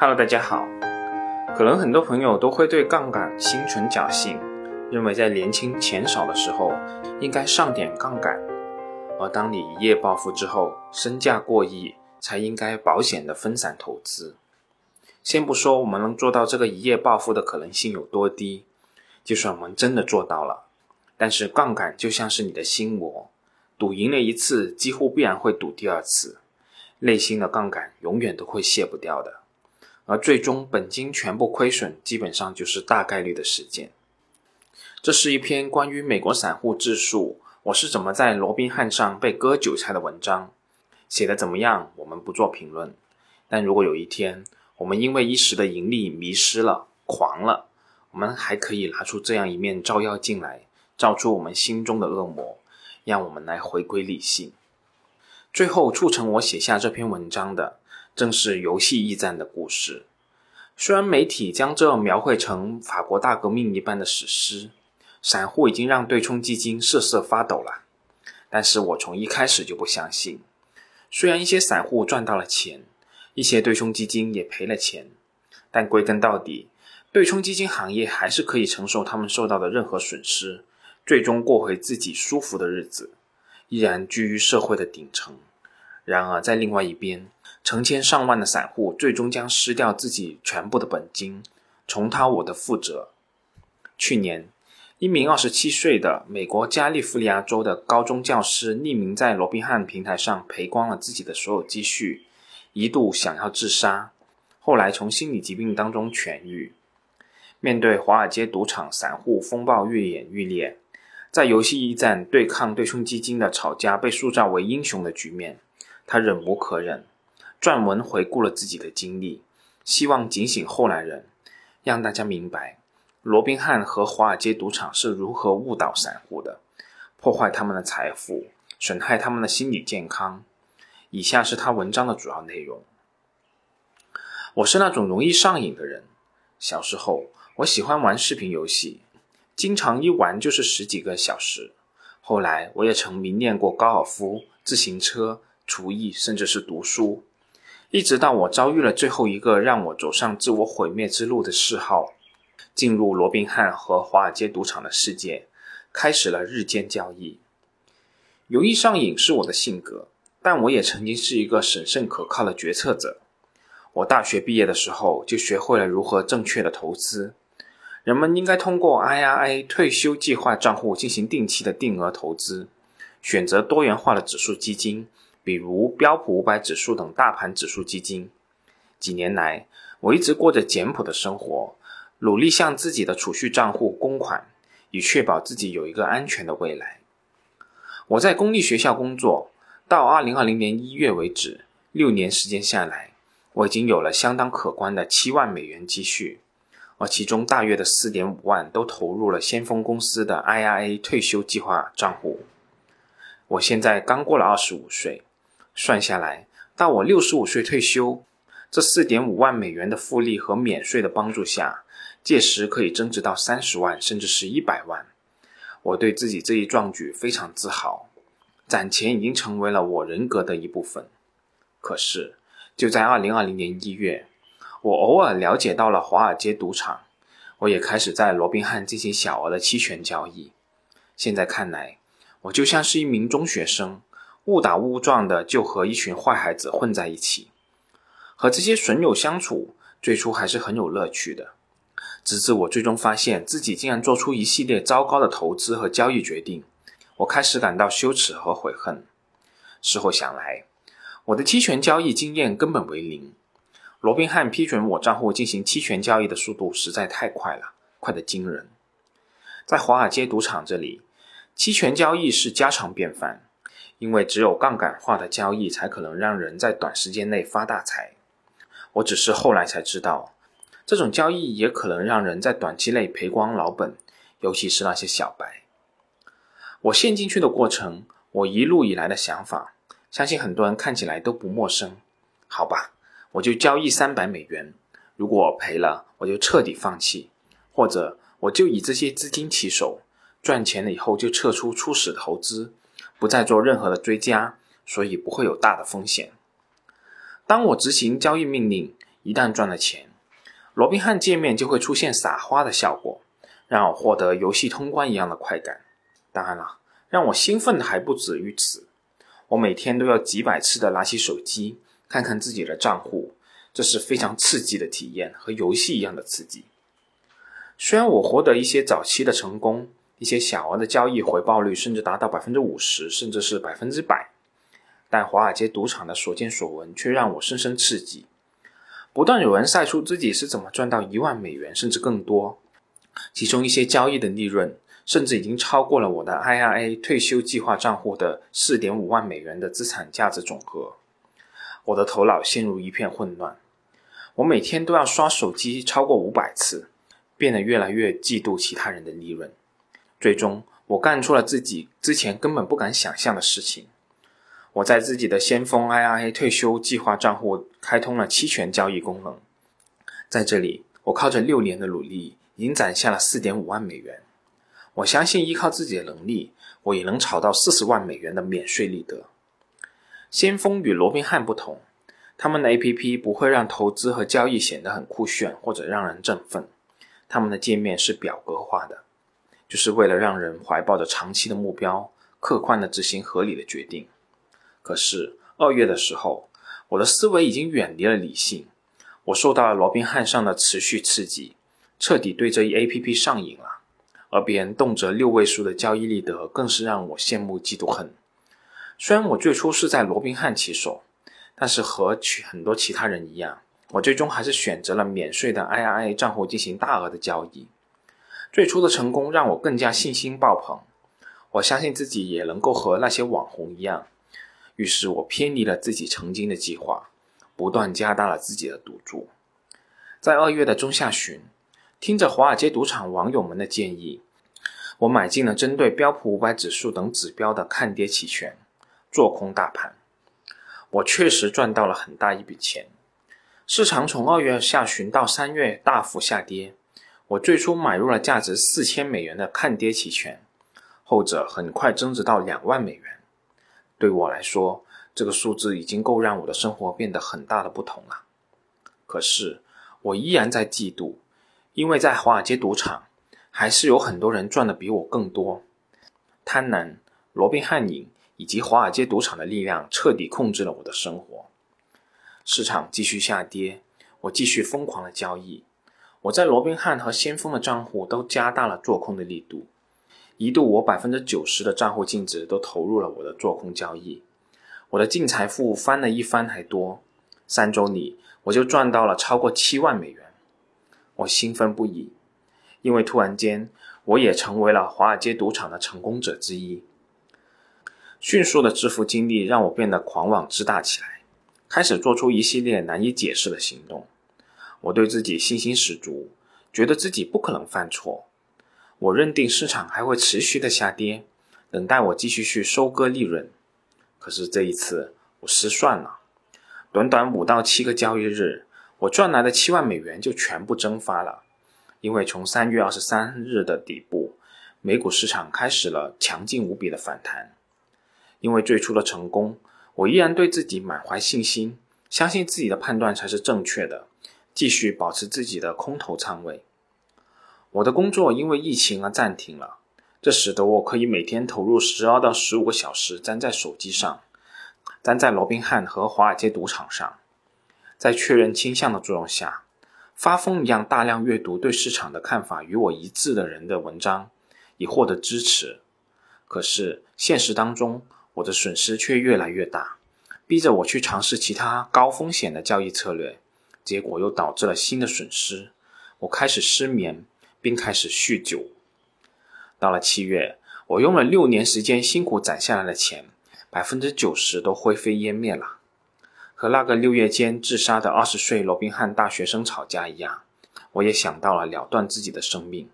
Hello，大家好。可能很多朋友都会对杠杆心存侥幸，认为在年轻钱少的时候应该上点杠杆，而当你一夜暴富之后，身价过亿，才应该保险的分散投资。先不说我们能做到这个一夜暴富的可能性有多低，就算我们真的做到了，但是杠杆就像是你的心魔，赌赢了一次，几乎必然会赌第二次，内心的杠杆永远都会卸不掉的。而最终本金全部亏损，基本上就是大概率的事件。这是一篇关于美国散户自述，我是怎么在罗宾汉上被割韭菜的文章。写的怎么样，我们不做评论。但如果有一天我们因为一时的盈利迷失了、狂了，我们还可以拿出这样一面照妖镜来，照出我们心中的恶魔，让我们来回归理性。最后促成我写下这篇文章的。正是游戏驿站的故事。虽然媒体将这描绘成法国大革命一般的史诗，散户已经让对冲基金瑟瑟发抖了，但是我从一开始就不相信。虽然一些散户赚到了钱，一些对冲基金也赔了钱，但归根到底，对冲基金行业还是可以承受他们受到的任何损失，最终过回自己舒服的日子，依然居于社会的顶层。然而，在另外一边，成千上万的散户最终将失掉自己全部的本金，重蹈我的覆辙。去年，一名二十七岁的美国加利福尼亚州的高中教师匿名在罗宾汉平台上赔光了自己的所有积蓄，一度想要自杀，后来从心理疾病当中痊愈。面对华尔街赌场散户风暴愈演愈烈，在游戏驿站对抗对冲基金的炒家被塑造为英雄的局面，他忍无可忍。撰文回顾了自己的经历，希望警醒后来人，让大家明白罗宾汉和华尔街赌场是如何误导散户的，破坏他们的财富，损害他们的心理健康。以下是他文章的主要内容。我是那种容易上瘾的人。小时候，我喜欢玩视频游戏，经常一玩就是十几个小时。后来，我也曾迷恋过高尔夫、自行车、厨艺，甚至是读书。一直到我遭遇了最后一个让我走上自我毁灭之路的嗜好，进入罗宾汉和华尔街赌场的世界，开始了日间交易。容易上瘾是我的性格，但我也曾经是一个审慎可靠的决策者。我大学毕业的时候就学会了如何正确的投资。人们应该通过 IRA 退休计划账户进行定期的定额投资，选择多元化的指数基金。比如标普五百指数等大盘指数基金。几年来，我一直过着简朴的生活，努力向自己的储蓄账户供款，以确保自己有一个安全的未来。我在公立学校工作，到二零二零年一月为止，六年时间下来，我已经有了相当可观的七万美元积蓄，而其中大约的四点五万都投入了先锋公司的 IRA 退休计划账户。我现在刚过了二十五岁。算下来，到我六十五岁退休，这四点五万美元的复利和免税的帮助下，届时可以增值到三十万，甚至是一百万。我对自己这一壮举非常自豪，攒钱已经成为了我人格的一部分。可是，就在二零二零年一月，我偶尔了解到了华尔街赌场，我也开始在罗宾汉进行小额的期权交易。现在看来，我就像是一名中学生。误打误撞的就和一群坏孩子混在一起，和这些损友相处，最初还是很有乐趣的。直至我最终发现自己竟然做出一系列糟糕的投资和交易决定，我开始感到羞耻和悔恨。事后想来，我的期权交易经验根本为零。罗宾汉批准我账户进行期权交易的速度实在太快了，快得惊人。在华尔街赌场这里，期权交易是家常便饭。因为只有杠杆化的交易才可能让人在短时间内发大财。我只是后来才知道，这种交易也可能让人在短期内赔光老本，尤其是那些小白。我陷进去的过程，我一路以来的想法，相信很多人看起来都不陌生。好吧，我就交易三百美元，如果赔了，我就彻底放弃，或者我就以这些资金起手，赚钱了以后就撤出初始投资。不再做任何的追加，所以不会有大的风险。当我执行交易命令，一旦赚了钱，罗宾汉界面就会出现撒花的效果，让我获得游戏通关一样的快感。当然了，让我兴奋的还不止于此。我每天都要几百次的拿起手机看看自己的账户，这是非常刺激的体验，和游戏一样的刺激。虽然我获得一些早期的成功，一些小额的交易回报率甚至达到百分之五十，甚至是百分之百，但华尔街赌场的所见所闻却让我深深刺激。不断有人晒出自己是怎么赚到一万美元甚至更多，其中一些交易的利润。甚至已经超过了我的 IRA 退休计划账户的四点五万美元的资产价值总和。我的头脑陷入一片混乱。我每天都要刷手机超过五百次，变得越来越嫉妒其他人的利润。最终，我干出了自己之前根本不敢想象的事情。我在自己的先锋 IRA 退休计划账户开通了期权交易功能。在这里，我靠着六年的努力，已经攒下了四点五万美元。我相信依靠自己的能力，我也能炒到四十万美元的免税利得。先锋与罗宾汉不同，他们的 APP 不会让投资和交易显得很酷炫或者让人振奋。他们的界面是表格化的，就是为了让人怀抱着长期的目标，客观的执行合理的决定。可是二月的时候，我的思维已经远离了理性，我受到了罗宾汉上的持续刺激，彻底对这一 APP 上瘾了。而别人动辄六位数的交易利得，更是让我羡慕嫉妒恨。虽然我最初是在罗宾汉起手，但是和很多其他人一样，我最终还是选择了免税的 IRA 账户进行大额的交易。最初的成功让我更加信心爆棚，我相信自己也能够和那些网红一样。于是我偏离了自己曾经的计划，不断加大了自己的赌注。在二月的中下旬。听着华尔街赌场网友们的建议，我买进了针对标普五百指数等指标的看跌期权，做空大盘。我确实赚到了很大一笔钱。市场从二月下旬到三月大幅下跌，我最初买入了价值四千美元的看跌期权，后者很快增值到两万美元。对我来说，这个数字已经够让我的生活变得很大的不同了。可是，我依然在嫉妒。因为在华尔街赌场，还是有很多人赚的比我更多。贪婪、罗宾汉瘾以及华尔街赌场的力量彻底控制了我的生活。市场继续下跌，我继续疯狂的交易。我在罗宾汉和先锋的账户都加大了做空的力度，一度我百分之九十的账户净值都投入了我的做空交易。我的净财富翻了一番还多，三周里我就赚到了超过七万美元。我兴奋不已，因为突然间，我也成为了华尔街赌场的成功者之一。迅速的致富经历让我变得狂妄自大起来，开始做出一系列难以解释的行动。我对自己信心十足，觉得自己不可能犯错。我认定市场还会持续的下跌，等待我继续去收割利润。可是这一次，我失算了。短短五到七个交易日。我赚来的七万美元就全部蒸发了，因为从三月二十三日的底部，美股市场开始了强劲无比的反弹。因为最初的成功，我依然对自己满怀信心，相信自己的判断才是正确的，继续保持自己的空头仓位。我的工作因为疫情而暂停了，这使得我可以每天投入十二到十五个小时粘在手机上，粘在罗宾汉和华尔街赌场上。在确认倾向的作用下，发疯一样大量阅读对市场的看法与我一致的人的文章，以获得支持。可是现实当中，我的损失却越来越大，逼着我去尝试其他高风险的交易策略，结果又导致了新的损失。我开始失眠，并开始酗酒。到了七月，我用了六年时间辛苦攒下来的钱，百分之九十都灰飞烟灭了。和那个六月间自杀的二十岁罗宾汉大学生吵架一样，我也想到了了断自己的生命。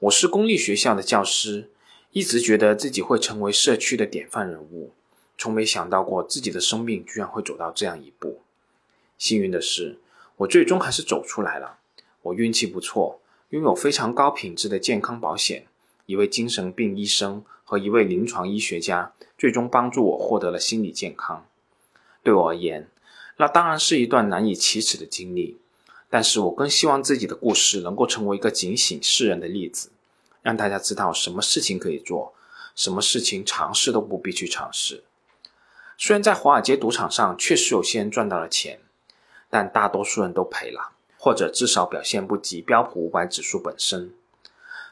我是公立学校的教师，一直觉得自己会成为社区的典范人物，从没想到过自己的生命居然会走到这样一步。幸运的是，我最终还是走出来了。我运气不错，拥有非常高品质的健康保险，一位精神病医生和一位临床医学家最终帮助我获得了心理健康。对我而言，那当然是一段难以启齿的经历。但是我更希望自己的故事能够成为一个警醒世人的例子，让大家知道什么事情可以做，什么事情尝试都不必去尝试。虽然在华尔街赌场上确实有些人赚到了钱，但大多数人都赔了，或者至少表现不及标普五百指数本身。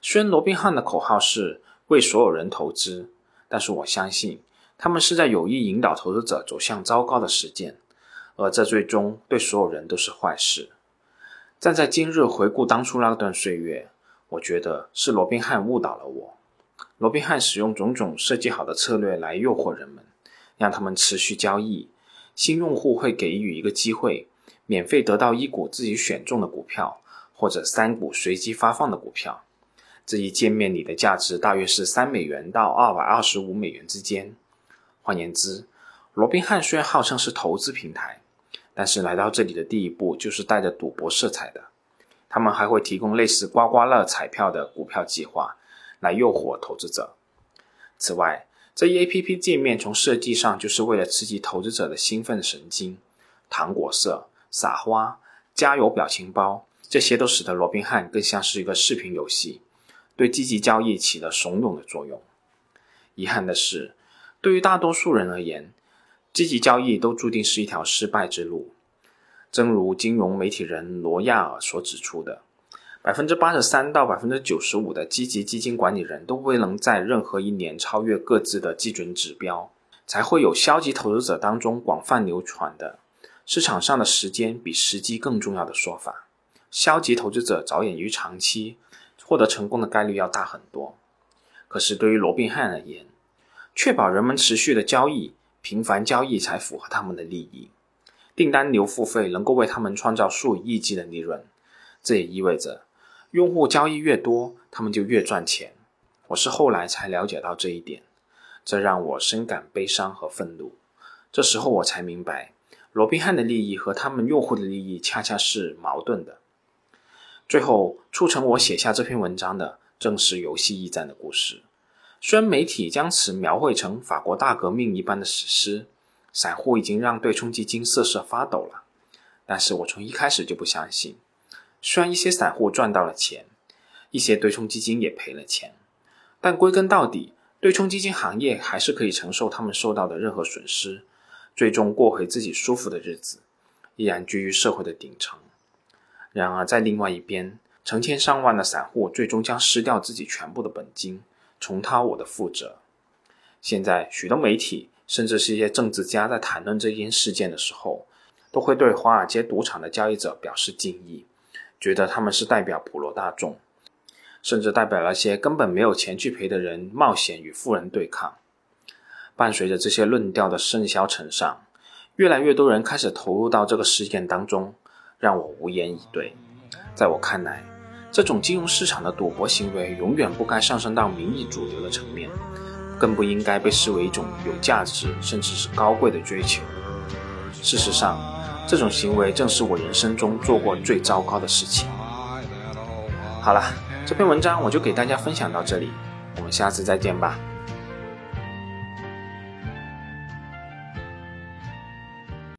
虽然罗宾汉的口号是为所有人投资，但是我相信他们是在有意引导投资者走向糟糕的实践，而这最终对所有人都是坏事。站在今日回顾当初那段岁月，我觉得是罗宾汉误导了我。罗宾汉使用种种设计好的策略来诱惑人们，让他们持续交易。新用户会给予一个机会，免费得到一股自己选中的股票，或者三股随机发放的股票。这一界面里的价值大约是三美元到二百二十五美元之间。换言之，罗宾汉虽然号称是投资平台。但是来到这里的第一步就是带着赌博色彩的，他们还会提供类似刮刮乐彩票的股票计划，来诱惑投资者。此外，这一 A P P 界面从设计上就是为了刺激投资者的兴奋神经，糖果色、撒花、加油表情包，这些都使得罗宾汉更像是一个视频游戏，对积极交易起了怂恿的作用。遗憾的是，对于大多数人而言，积极交易都注定是一条失败之路，正如金融媒体人罗亚尔所指出的，百分之八十三到百分之九十五的积极基金管理人都未能在任何一年超越各自的基准指标，才会有消极投资者当中广泛流传的市场上的时间比时机更重要的说法。消极投资者着眼于长期，获得成功的概率要大很多。可是对于罗宾汉而言，确保人们持续的交易。频繁交易才符合他们的利益，订单流付费能够为他们创造数以亿计的利润，这也意味着用户交易越多，他们就越赚钱。我是后来才了解到这一点，这让我深感悲伤和愤怒。这时候我才明白，罗宾汉的利益和他们用户的利益恰恰是矛盾的。最后促成我写下这篇文章的，正是游戏驿站的故事。虽然媒体将此描绘成法国大革命一般的史诗，散户已经让对冲基金瑟瑟发抖了，但是我从一开始就不相信。虽然一些散户赚到了钱，一些对冲基金也赔了钱，但归根到底，对冲基金行业还是可以承受他们受到的任何损失，最终过回自己舒服的日子，依然居于社会的顶层。然而，在另外一边，成千上万的散户最终将失掉自己全部的本金。重蹈我的覆辙。现在，许多媒体甚至是一些政治家在谈论这件事件的时候，都会对华尔街赌场的交易者表示敬意，觉得他们是代表普罗大众，甚至代表那些根本没有钱去赔的人冒险与富人对抗。伴随着这些论调的甚嚣尘上，越来越多人开始投入到这个事件当中，让我无言以对。在我看来，这种金融市场的赌博行为永远不该上升到民意主流的层面，更不应该被视为一种有价值甚至是高贵的追求。事实上，这种行为正是我人生中做过最糟糕的事情。好了，这篇文章我就给大家分享到这里，我们下次再见吧。